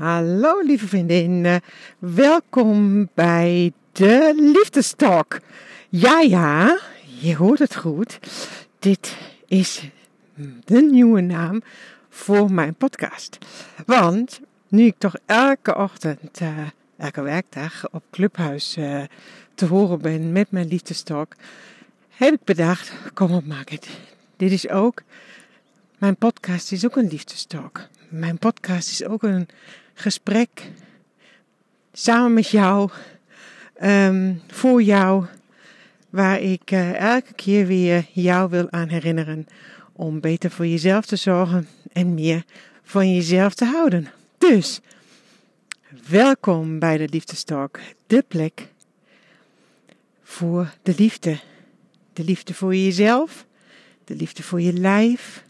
Hallo lieve vriendin, welkom bij de Liefdestalk. Ja, ja, je hoort het goed. Dit is de nieuwe naam voor mijn podcast. Want nu ik toch elke ochtend, uh, elke werkdag op Clubhuis uh, te horen ben met mijn Liefdestalk, heb ik bedacht, kom op maak het. Dit is ook, mijn podcast is ook een liefdestalk. Mijn podcast is ook een gesprek samen met jou, um, voor jou, waar ik uh, elke keer weer jou wil aan herinneren om beter voor jezelf te zorgen en meer van jezelf te houden. Dus, welkom bij de Liefdestalk, de plek voor de liefde. De liefde voor jezelf, de liefde voor je lijf,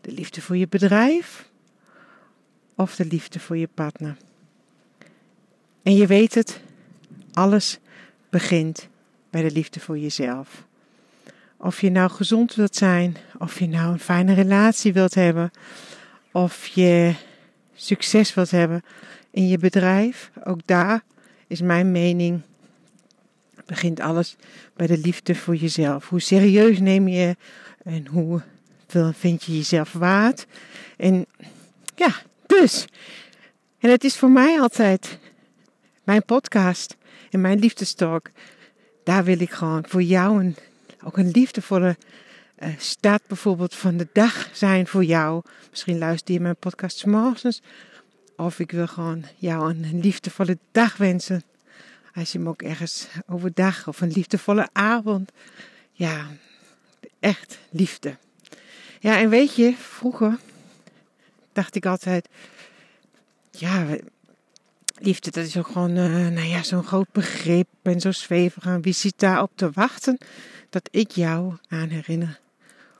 de liefde voor je bedrijf of de liefde voor je partner. En je weet het, alles begint bij de liefde voor jezelf. Of je nou gezond wilt zijn, of je nou een fijne relatie wilt hebben, of je succes wilt hebben in je bedrijf, ook daar is mijn mening, begint alles bij de liefde voor jezelf. Hoe serieus neem je en hoe vind je jezelf waard? En ja, En het is voor mij altijd mijn podcast en mijn liefdestalk. Daar wil ik gewoon voor jou een, ook een liefdevolle uh, staat bijvoorbeeld van de dag zijn voor jou. Misschien luister je mijn podcast morgens. Of ik wil gewoon jou een liefdevolle dag wensen. Als je hem ook ergens overdag of een liefdevolle avond. Ja, echt liefde. Ja, en weet je, vroeger dacht ik altijd, ja, liefde, dat is ook gewoon, uh, nou ja, zo'n groot begrip en zo zweverig. Wie zit daarop te wachten dat ik jou aan herinner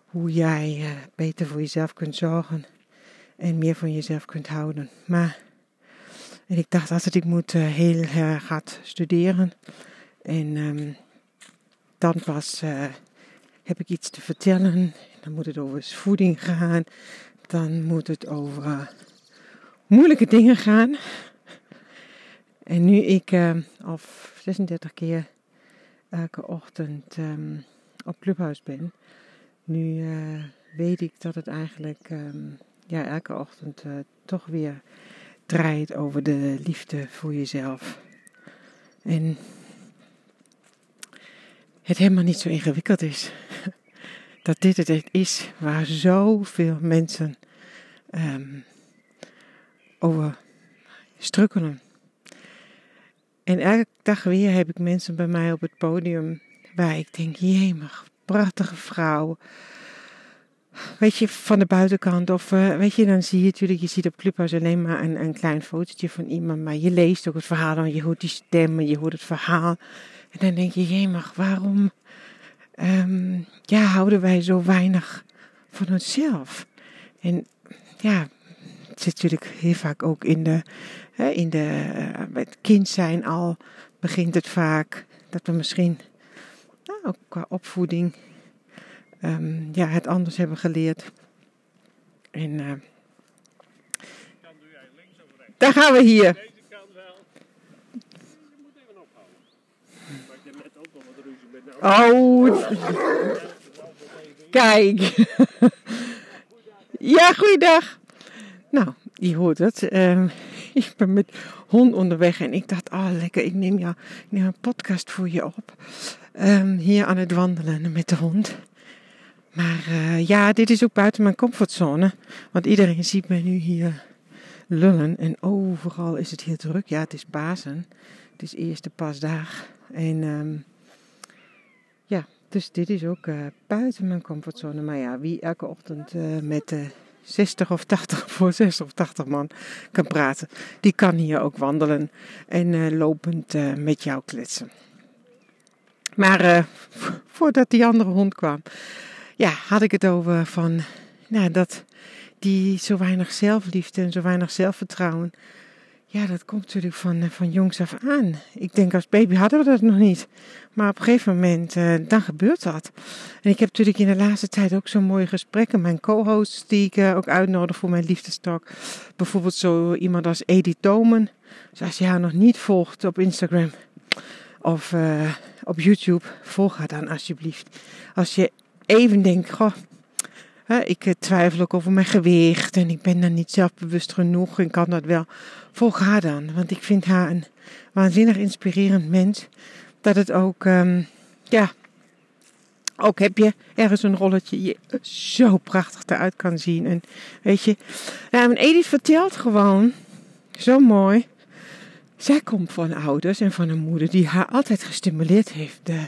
hoe jij uh, beter voor jezelf kunt zorgen en meer van jezelf kunt houden. Maar, en ik dacht altijd, ik moet uh, heel erg hard studeren. En um, dan pas heb ik iets te vertellen. Dan moet het over voeding gaan. Dan moet het over moeilijke dingen gaan. En nu ik uh, al 36 keer elke ochtend um, op Clubhuis ben, nu uh, weet ik dat het eigenlijk um, ja, elke ochtend toch weer draait over de liefde voor jezelf. En het helemaal niet zo ingewikkeld is. Dat dit het is waar zoveel mensen um, over strukkelen. En elke dag weer heb ik mensen bij mij op het podium waar ik denk, jemig, prachtige vrouw. Weet je, van de buitenkant of uh, weet je, dan zie je natuurlijk, je ziet op Clubhouse alleen maar een, een klein fotootje van iemand, maar je leest ook het verhaal en je hoort die stemmen, je hoort het verhaal. En dan denk je, jemig, waarom um, ja, houden wij zo weinig van onszelf? En ja, het zit natuurlijk heel vaak ook in de, hè, in de, uh, het kind zijn al begint het vaak dat we misschien nou, ook qua opvoeding um, ja, het anders hebben geleerd. En uh, daar gaan we hier. Deze kant wel. Je moet even ophouden. Wat je net ook al wat ruzie met Oh, kijk. ja, goeiedag. Nou, je hoort het. Um, ik ben met hond onderweg en ik dacht, oh lekker, ik neem, jou, ik neem een podcast voor je op. Um, hier aan het wandelen met de hond. Maar uh, ja, dit is ook buiten mijn comfortzone. Want iedereen ziet mij nu hier lullen. En overal is het hier druk. Ja, het is Pasen. Het is eerste pasdag. En um, ja, dus dit is ook uh, buiten mijn comfortzone. Maar ja, wie elke ochtend uh, met de 60 of 80 voor 60 of 80 man kan praten, die kan hier ook wandelen en lopend met jou kletsen. Maar voordat die andere hond kwam, ja, had ik het over van nou, dat die zo weinig zelfliefde en zo weinig zelfvertrouwen ja, dat komt natuurlijk van, eh, van jongs af aan. Ik denk als baby hadden we dat nog niet. Maar op een gegeven moment, uh, dan gebeurt dat. En ik heb natuurlijk in de laatste tijd ook zo'n mooie gesprekken. Mijn co-hosts die ik uh, ook uitnodig voor mijn liefdestalk. Bijvoorbeeld zo iemand als Edith Tomen. Dus als je haar nog niet volgt op Instagram of op YouTube, volg haar dan alsjeblieft. Als je even denkt, goh, ik twijfel ook over mijn gewicht en ik ben dan niet zelfbewust genoeg en kan dat wel. Volg haar dan, want ik vind haar een waanzinnig inspirerend mens. Dat het ook, um, ja, ook heb je ergens een rolletje je zo prachtig eruit kan zien. En weet je, nou, en Edith vertelt gewoon, zo mooi. Zij komt van ouders en van een moeder die haar altijd gestimuleerd heeft. De,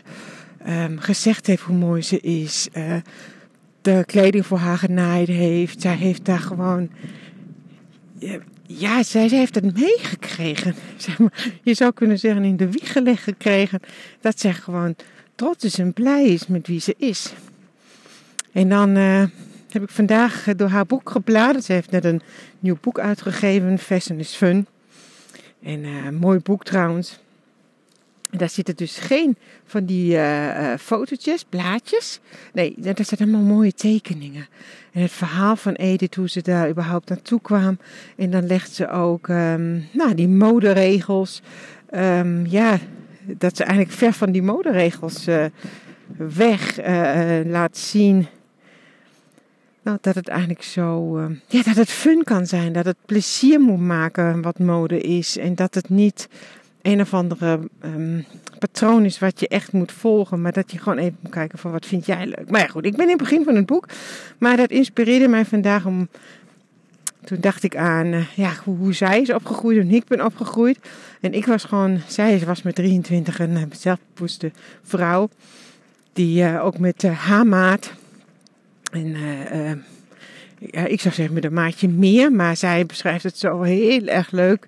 um, gezegd heeft hoe mooi ze is. Uh, de kleding voor haar genaaid heeft. Zij heeft daar gewoon. Ja, zij, heeft het meegekregen. Je zou kunnen zeggen in de wieg gelegd gekregen. Dat zij gewoon trots is en blij is met wie ze is. En dan uh, heb ik vandaag door haar boek gebladerd. Ze heeft net een nieuw boek uitgegeven, Fashion is Fun. En een mooi boek trouwens. Daar zitten dus geen van die uh, fotootjes, blaadjes. Nee, daar zitten allemaal mooie tekeningen. En het verhaal van Edith, hoe ze daar überhaupt naartoe kwam. En dan legt ze ook um, nou, die moderegels. Um, ja, dat ze eigenlijk ver van die moderegels uh, weg laat zien. Nou, dat het eigenlijk zo. Uh, ja, dat het fun kan zijn. Dat het plezier moet maken wat mode is. En dat het niet een of andere um, patroon is wat je echt moet volgen. Maar dat je gewoon even moet kijken van wat vind jij leuk. Maar ja, goed, ik ben in het begin van het boek. Maar dat inspireerde mij vandaag om... Toen dacht ik aan uh, ja, hoe, hoe, zij is opgegroeid en ik ben opgegroeid. En ik was gewoon... Zij was met 23 een uh, vrouw. Die uh, ook met haar maat... En ik zou zeggen met een maatje meer. Maar zij beschrijft het zo heel erg leuk.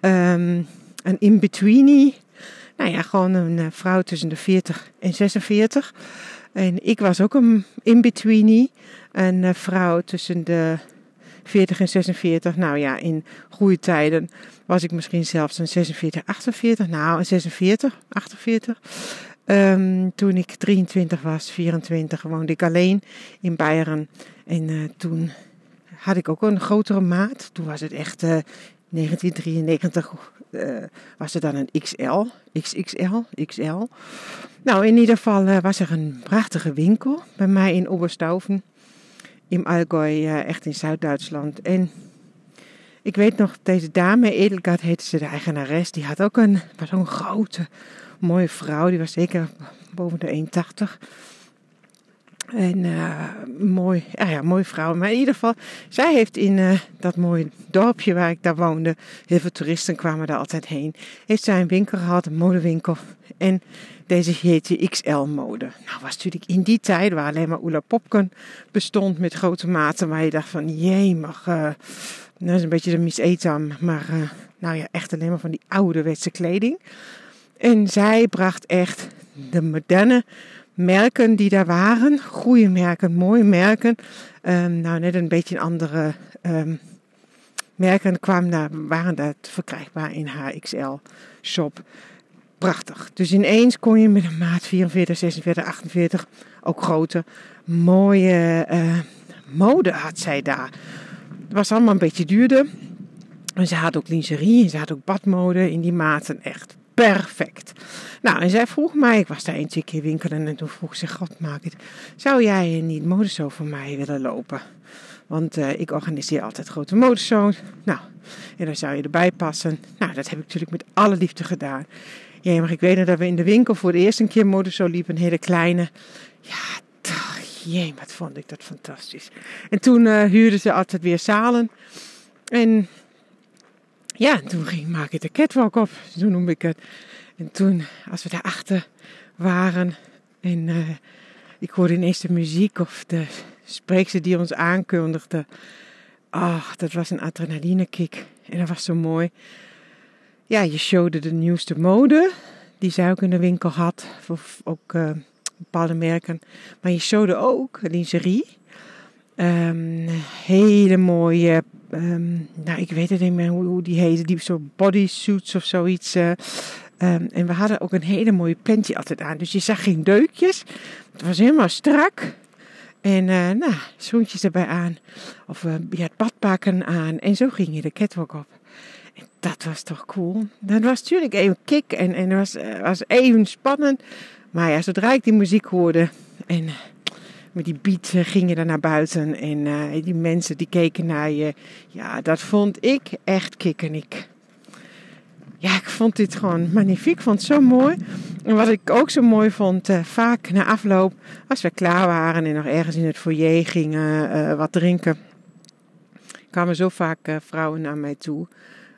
Um, een in-betweenie. Nou ja, gewoon een uh, vrouw tussen de 40 en 46. En ik was ook een in-betweenie. Een uh, vrouw tussen de 40 en 46. Nou ja, in goede tijden was ik misschien zelfs een 46, 48. Nou, een 46, 48. Um, toen ik 23 was, 24, woonde ik alleen in Beieren. En uh, toen had ik ook een grotere maat. Toen was het echt 1993 uh, was er dan een XL, XXL, XL. Nou, in ieder geval uh, was er een prachtige winkel bij mij in Oberstaufen. In Allgäu, uh, echt in Zuid-Duitsland. En ik weet nog, deze dame, Edelgard heette ze de eigenares, die had ook een, was een grote, mooie vrouw. Die was zeker boven de 1,80. En uh, mooi, ja, ja, mooie vrouw. Maar in ieder geval, zij heeft in uh, dat mooie dorpje waar ik daar woonde, heel veel toeristen kwamen daar altijd heen. Heeft zij een winkel gehad, een modewinkel. En deze heette XL Mode. Nou, was natuurlijk in die tijd waar alleen maar Oela Popken bestond met grote maten. Waar je dacht van, jee, mag, dat is een beetje de Miss Etam. Maar nou ja, echt alleen maar van die ouderwetse kleding. En zij bracht echt de moderne merken die daar waren. Goede merken, mooie merken. Um, nou, net een beetje een andere um, merken kwamen daar, waren daar verkrijgbaar in haar XL shop. Prachtig. Dus ineens kon je met een maat 44, 46, 48, ook grote, mooie uh, mode had zij daar. Het was allemaal een beetje duurder. En ze had ook lingerie en ze had ook badmode in die maten. Echt perfect. Nou, en zij vroeg mij, ik was daar een keer winkelen en toen vroeg ze, god maak het, zou jij niet modeshow voor mij willen lopen? Want uh, ik organiseer altijd grote modeshows. Nou, en dan zou je erbij passen. Nou, dat heb ik natuurlijk met alle liefde gedaan. Ja, ik weet nog dat we in de winkel voor de eerste keer modeshow liepen, een hele kleine. Ja, jee, wat vond ik dat fantastisch. En toen uh, huurden ze altijd weer zalen. En ja, toen ging maak ik de catwalk op, zo noem ik het. En toen, als we daarachter waren en uh, ik hoorde ineens de muziek of de spreekster die ons aankondigde. Ach, dat was een adrenalinekick. En dat was zo mooi. Ja, je showde de nieuwste mode die zij ook in de winkel had. Of ook uh, bepaalde merken. Maar je showde ook lingerie. Um, hele mooie ehm, nou ik weet het niet meer hoe, die heette, die zo bodysuits of zoiets. Uh, en we hadden ook een hele mooie panty altijd aan. Dus je zag geen deukjes. Het was helemaal strak. En uh, nou, schoentjes erbij aan. Of uh, had badpakken aan. En zo ging je de catwalk op. En dat was toch cool. Dat was natuurlijk even kick en, en was, was even spannend. Maar ja, zodra ik die muziek hoorde en met die beat ging je dan naar buiten. En uh, die mensen die keken naar je. Ja, dat vond ik echt kikkernik. Ja, ik vond dit gewoon magnifiek. Ik vond het zo mooi. En wat ik ook zo mooi vond, uh, vaak na afloop, als we klaar waren en nog ergens in het foyer gingen wat drinken, kwamen zo vaak vrouwen naar mij toe.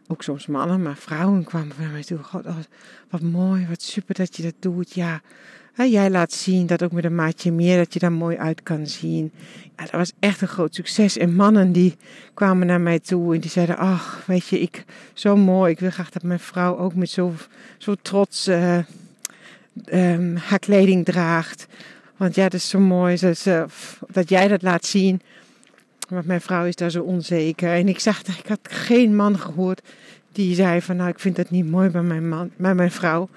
Ook soms mannen, maar vrouwen kwamen naar mij toe. God, oh, wat mooi, wat super dat je dat doet. Ja, jij laat zien dat ook met een maatje meer dat je daar mooi uit kan zien. Ja, dat was echt een groot succes. En mannen die kwamen naar mij toe en die zeiden: Ach, weet je, ik, zo mooi. Ik wil graag dat mijn vrouw ook met zo, zo trots uh, haar kleding draagt. Want ja, dat is zo mooi dat, dat jij dat laat zien. Want mijn vrouw is daar zo onzeker. En ik zag, ik had geen man gehoord die zei van nou ik vind dat niet mooi bij mijn, man, bij mijn vrouw.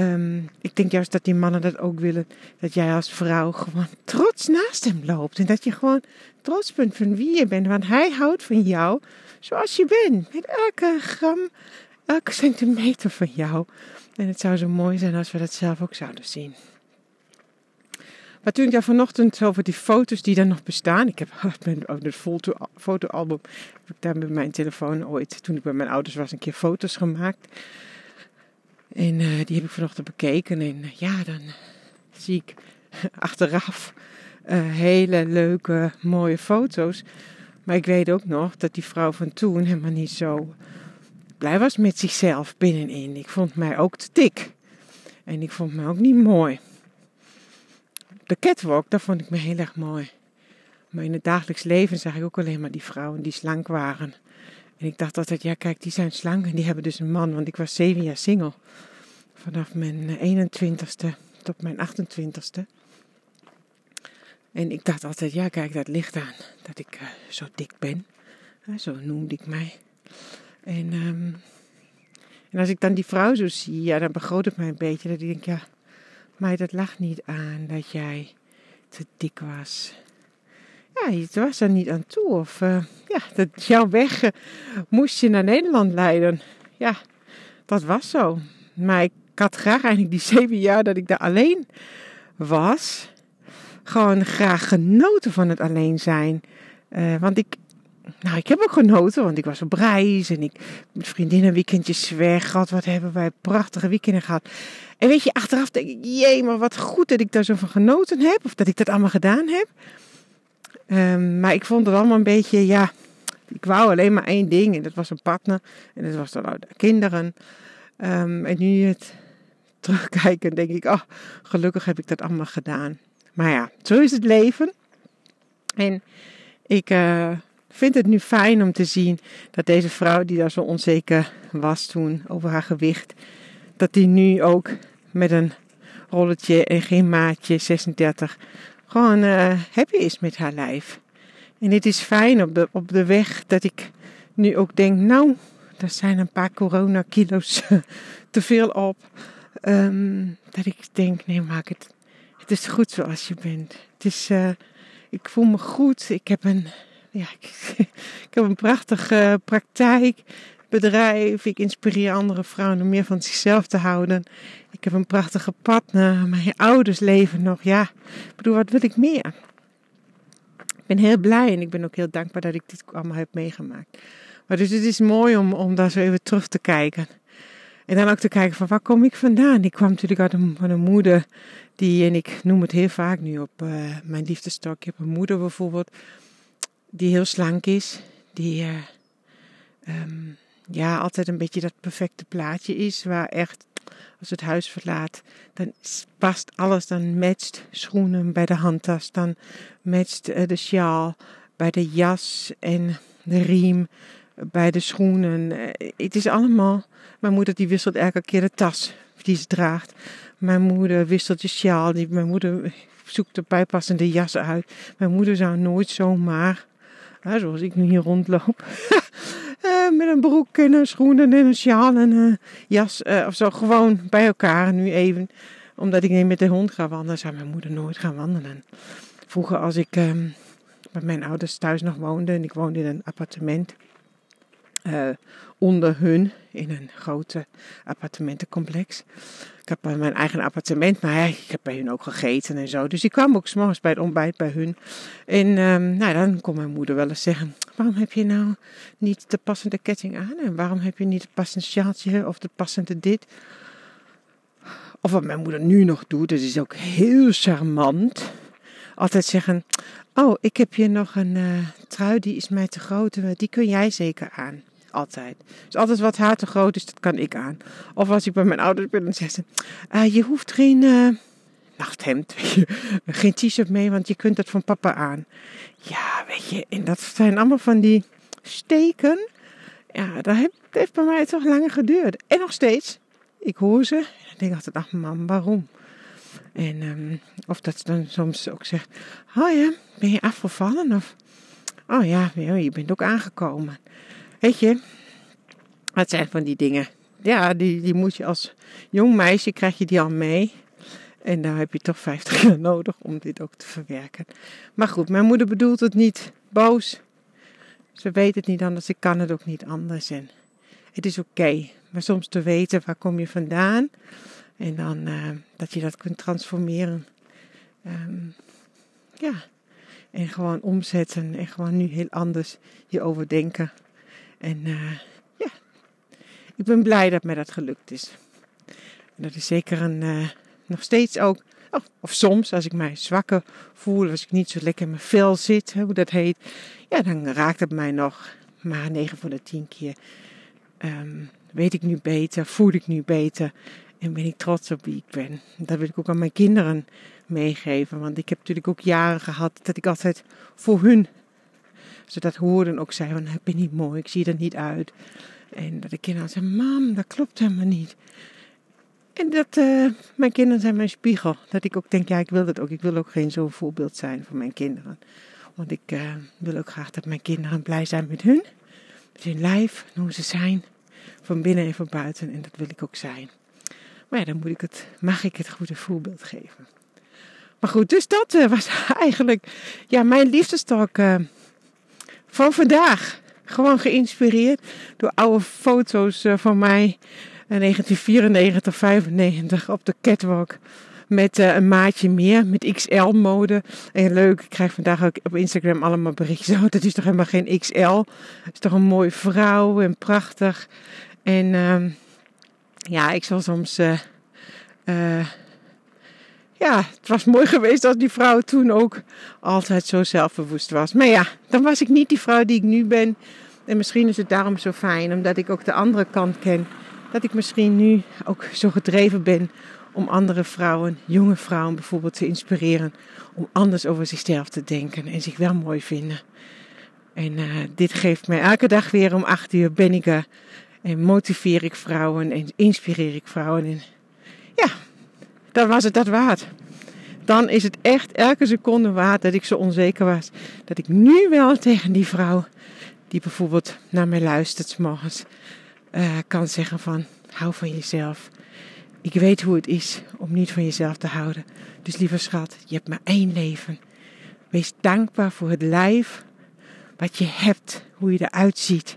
Um, ik denk juist dat die mannen dat ook willen. Dat jij als vrouw gewoon trots naast hem loopt. En dat je gewoon trots bent van wie je bent. Want hij houdt van jou zoals je bent. Met elke gram, elke centimeter van jou. En het zou zo mooi zijn als we dat zelf ook zouden zien. Maar toen ik daar vanochtend over die foto's die er nog bestaan. Ik heb over het foto, fotoalbum. Heb ik daar met mijn telefoon ooit, toen ik bij mijn ouders was, een keer foto's gemaakt. En uh, die heb ik vanochtend bekeken. En uh, ja, dan zie ik achteraf hele leuke, mooie foto's. Maar ik weet ook nog dat die vrouw van toen helemaal niet zo blij was met zichzelf binnenin. Ik vond mij ook te dik. En ik vond mij ook niet mooi. De catwalk, dat vond ik me heel erg mooi. Maar in het dagelijks leven zag ik ook alleen maar die vrouwen die slank waren. En ik dacht altijd, ja kijk, die zijn slank en die hebben dus een man. Want ik was zeven jaar single. Vanaf mijn 21ste tot mijn 28ste. En ik dacht altijd, ja kijk, dat ligt aan dat ik uh, zo dik ben. Zo noemde ik mij. En, um, en als ik dan die vrouw zo zie, ja, dan begroot het mij een beetje. Dat ik denk, ja, maar dat lag niet aan dat jij te dik was. Ja, je was er niet aan toe. Of uh, ja, dat jouw weg uh, moest je naar Nederland leiden. Ja, dat was zo. Maar ik had graag eigenlijk die zeven jaar dat ik daar alleen was. Gewoon graag genoten van het alleen zijn. Uh, want ik, nou, ik heb ook genoten, want ik was op reis en ik met vriendinnen weekendjes weg gehad. Wat hebben wij prachtige weekenden gehad. En weet je, achteraf denk ik, jee, maar wat goed dat ik daar zo van genoten heb. Of dat ik dat allemaal gedaan heb. Um, maar ik vond het allemaal een beetje, ja, ik wou alleen maar één ding. En dat was een partner. En dat was dan de kinderen. Um, en nu het terugkijken, denk ik, oh, gelukkig heb ik dat allemaal gedaan. Maar ja, zo is het leven. En ik uh, vind het nu fijn om te zien dat deze vrouw, die daar zo onzeker was toen over haar gewicht, dat die nu ook met een rolletje en geen maatje 36 gewoon uh, happy is met haar lijf. En het is fijn op de, op de weg dat ik nu ook denk, nou, er zijn een paar coronakilo's te veel op. Um, dat ik denk, nee, maak het. Het is goed zoals je bent. Het is, uh, ik voel me goed. Ik heb een, ja, ik, ik heb een prachtige praktijk, bedrijf. Ik inspireer andere vrouwen om meer van zichzelf te houden. Ik heb een prachtige partner. Mijn ouders leven nog. Ja, ik bedoel, wat wil ik meer? Ik ben heel blij en ik ben ook heel dankbaar dat ik dit allemaal heb meegemaakt. Maar dus het is mooi om, om daar zo even terug te kijken. En dan ook te kijken van waar kom ik vandaan? Ik kwam natuurlijk uit een, van een moeder die, en ik noem het heel vaak nu op uh, mijn liefdestok. Ik heb een moeder bijvoorbeeld die heel slank is. Die uh, um, ja, altijd een beetje dat perfecte plaatje is. Waar echt, als het huis verlaat, dan past alles. Dan matcht schoenen bij de handtas. Dan matcht uh, de sjaal bij de jas en de riem bij de schoenen. Het is allemaal mijn moeder die wisselt elke keer de tas die ze draagt. Mijn moeder wisselt de sjaal. Die, mijn moeder zoekt de bijpassende jas uit. Mijn moeder zou nooit zomaar zoals ik nu hier rondloop. uh, met een broek en een schoenen en een sjaal en een jas uh, of zo. Gewoon bij elkaar nu even. Omdat ik niet met de hond ga wandelen. Zou mijn moeder nooit gaan wandelen. Vroeger als ik um, bij mijn ouders thuis nog woonde. En ik woonde in een appartement. Uh, onder hun in een grote appartementencomplex. Ik heb mijn eigen appartement, maar ik heb bij hun ook gegeten en zo. Dus ik kwam ook s'morgens bij het ontbijt bij hun. En um, nou, dan kon mijn moeder wel eens zeggen: Waarom heb je nou niet de passende ketting aan? En waarom heb je niet het passende sjaaltje of de passende dit? Of wat mijn moeder nu nog doet, dat is ook heel charmant. Altijd zeggen: Oh, ik heb hier nog een uh, trui, die is mij te groot, die kun jij zeker aan. Altijd. Dus altijd wat haar te groot is, dat kan ik aan. Of als ik bij mijn ouders ben, dan zeggen ze: uh, Je hoeft geen uh, nachthemd, geen t-shirt mee, want je kunt het van papa aan. Ja, weet je, en dat zijn allemaal van die steken. Ja, dat heeft, bij mij toch langer geduurd. En nog steeds. Ik hoor ze en denk altijd: Ach, mam, waarom? En um, of dat ze dan soms ook zegt: Oh ja, ben je afgevallen? Of oh ja, je bent ook aangekomen. Weet je, het zijn van die dingen. Ja, die, die moet je als jong meisje, krijg je die al mee. En daar heb je toch 50 jaar nodig om dit ook te verwerken. Maar goed, mijn moeder bedoelt het niet boos. Ze weet het niet anders, ik kan het ook niet anders. En het is oké, maar soms te weten waar kom je vandaan. En dan uh, dat je dat kunt transformeren. Um, ja, en gewoon omzetten en gewoon nu heel anders hierover denken. En uh, ja, ik ben blij dat mij dat gelukt is. En dat is zeker een, uh, nog steeds ook, oh, of soms als ik mij zwakker voel, als ik niet zo lekker in mijn vel zit, hoe dat heet, ja, dan raakt het mij nog. Maar 9 van de 10 keer um, weet ik nu beter, voel ik nu beter en ben ik trots op wie ik ben. Dat wil ik ook aan mijn kinderen meegeven, want ik heb natuurlijk ook jaren gehad dat ik altijd voor hun dat hoorden ook zeiden van, ik ben niet mooi, ik zie er niet uit. En dat de kinderen zeiden, mam, dat klopt helemaal niet. En dat uh, mijn kinderen zijn mijn spiegel. Dat ik ook denk, ja, ik wil dat ook. Ik wil ook geen zo'n voorbeeld zijn voor mijn kinderen. Want ik uh, wil ook graag dat mijn kinderen blij zijn met hun. Met hun lijf hoe ze zijn. Van binnen en van buiten. En dat wil ik ook zijn. Maar ja, dan moet ik het, mag ik het goede voorbeeld geven. Maar goed, dus dat uh, was eigenlijk ja, mijn liefdestalk van vandaag. Gewoon geïnspireerd door oude foto's eh, van mij in 1994, 95 op de catwalk. Met uh, een maatje meer, met XL-mode. En leuk, ik krijg vandaag ook op Instagram allemaal berichtjes. Oh, dat is toch helemaal geen XL? Is toch een mooie vrouw en prachtig. En uh, ja, ik zal soms ja, het was mooi geweest als die vrouw toen ook altijd zo zelfbewust was. Maar ja, dan was ik niet die vrouw die ik nu ben. En misschien is het daarom zo fijn, omdat ik ook de andere kant ken. Dat ik misschien nu ook zo gedreven ben om andere vrouwen, jonge vrouwen bijvoorbeeld, te inspireren. Om anders over zichzelf te denken en zich wel mooi vinden. En uh, dit geeft mij elke dag weer om acht uur ben ik er. En motiveer ik vrouwen en inspireer ik vrouwen. En ja, dan was het dat waard. Dan is het echt elke seconde waard dat ik zo onzeker was. Dat ik nu wel tegen die vrouw, die bijvoorbeeld naar mij luistert, morgens, uh, kan zeggen van, hou van jezelf. Ik weet hoe het is om niet van jezelf te houden. Dus lieve schat, je hebt maar één leven. Wees dankbaar voor het lijf wat je hebt, hoe je eruit ziet.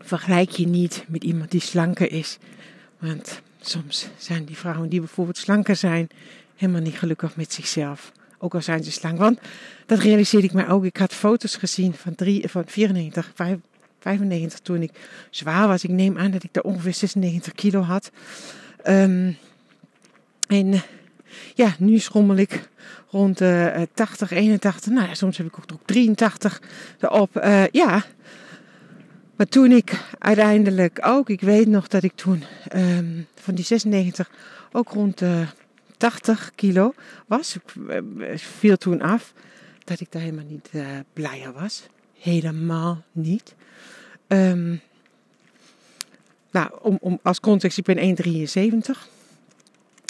Vergelijk je niet met iemand die slanker is. Want Soms zijn die vrouwen die bijvoorbeeld slanker zijn, helemaal niet gelukkig met zichzelf. Ook al zijn ze slank. Want dat realiseerde ik mij ook. Ik had foto's gezien van, van 94, 95 toen ik zwaar was. Ik neem aan dat ik daar ongeveer 96 kilo had. Um, en ja, nu schommel ik rond de uh, 80, 81. Nou ja, soms heb ik ook 83 erop. Uh, ja, maar toen ik uiteindelijk ook, ik weet nog dat ik toen um, van die 96 ook rond de 80 kilo was. Ik uh, viel toen af dat ik daar helemaal niet uh, blijer was. Helemaal niet. Um, nou, om, om, als context, ik ben 1,73.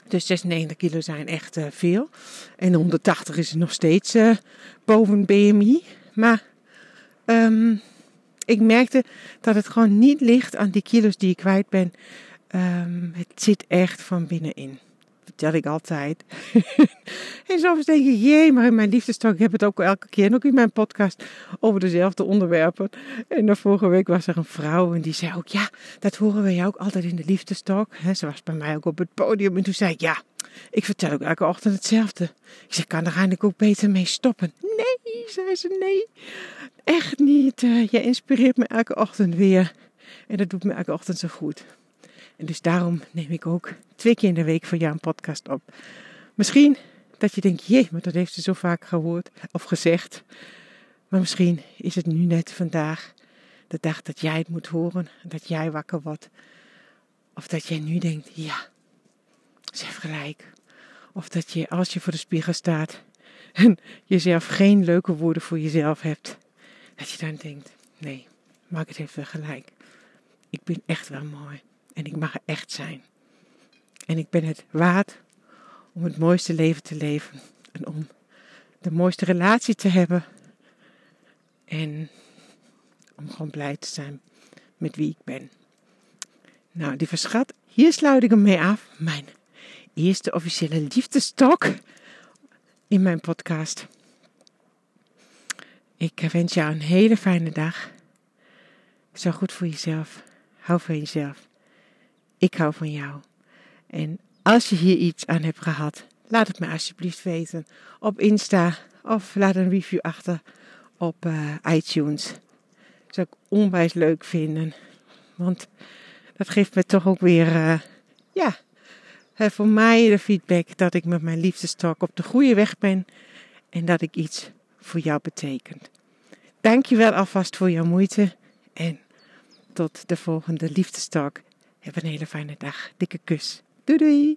Dus 96 kilo zijn echt veel. En 180 is nog steeds boven BMI. Maar ehm, ik merkte dat het gewoon niet ligt aan die kilo's die ik kwijt ben. Ehm, het zit echt van binnenin. Vertel ik altijd. en soms denk je, jee, maar in mijn liefdestok, ik het ook elke keer, en ook in mijn podcast, over dezelfde onderwerpen. En de vorige week was er een vrouw en die zei ook, ja, dat horen wij ook altijd in de liefdestok. ze was bij mij ook op het podium en toen zei ik, ja, ik vertel ook elke ochtend hetzelfde. Ik zeg, kan er eigenlijk ook beter mee stoppen? Nee, zei ze, nee. Echt niet. Uh, je inspireert me elke ochtend weer. En dat doet me elke ochtend zo goed. En dus daarom neem ik ook twee keer in de week voor jou een podcast op. Misschien dat je denkt, jee, maar dat heeft ze zo vaak gehoord of gezegd. Maar misschien is het nu net vandaag de dag dat jij het moet horen. Dat jij wakker wordt. Of dat jij nu denkt, ja, ze heeft gelijk. Of dat je als je voor de spiegel staat en jezelf geen leuke woorden voor jezelf hebt. Dat je dan denkt, nee, Margaret heeft wel gelijk. Ik ben echt wel mooi. En ik mag er echt zijn. En ik ben het waard om het mooiste leven te leven. En om de mooiste relatie te hebben. En om gewoon blij te zijn met wie ik ben. Nou, die verschat, hier sluit ik hem mee af. Mijn eerste officiële liefdestalk in mijn podcast. Ik wens jou een hele fijne dag. Zorg goed voor jezelf. Hou van jezelf. Ik hou van jou. En als je hier iets aan hebt gehad, laat het me alsjeblieft weten op Insta of laat een review achter op uh, iTunes. Dat zou ik onwijs leuk vinden. Want dat geeft me toch ook weer, uh, ja, voor mij de feedback dat ik met mijn liefdestalk op de goede weg ben en dat ik iets voor jou betekent. Dankjewel alvast voor jouw moeite en tot de volgende liefdestalk. Heb een hele fijne dag. Dikke kus. Doei doei.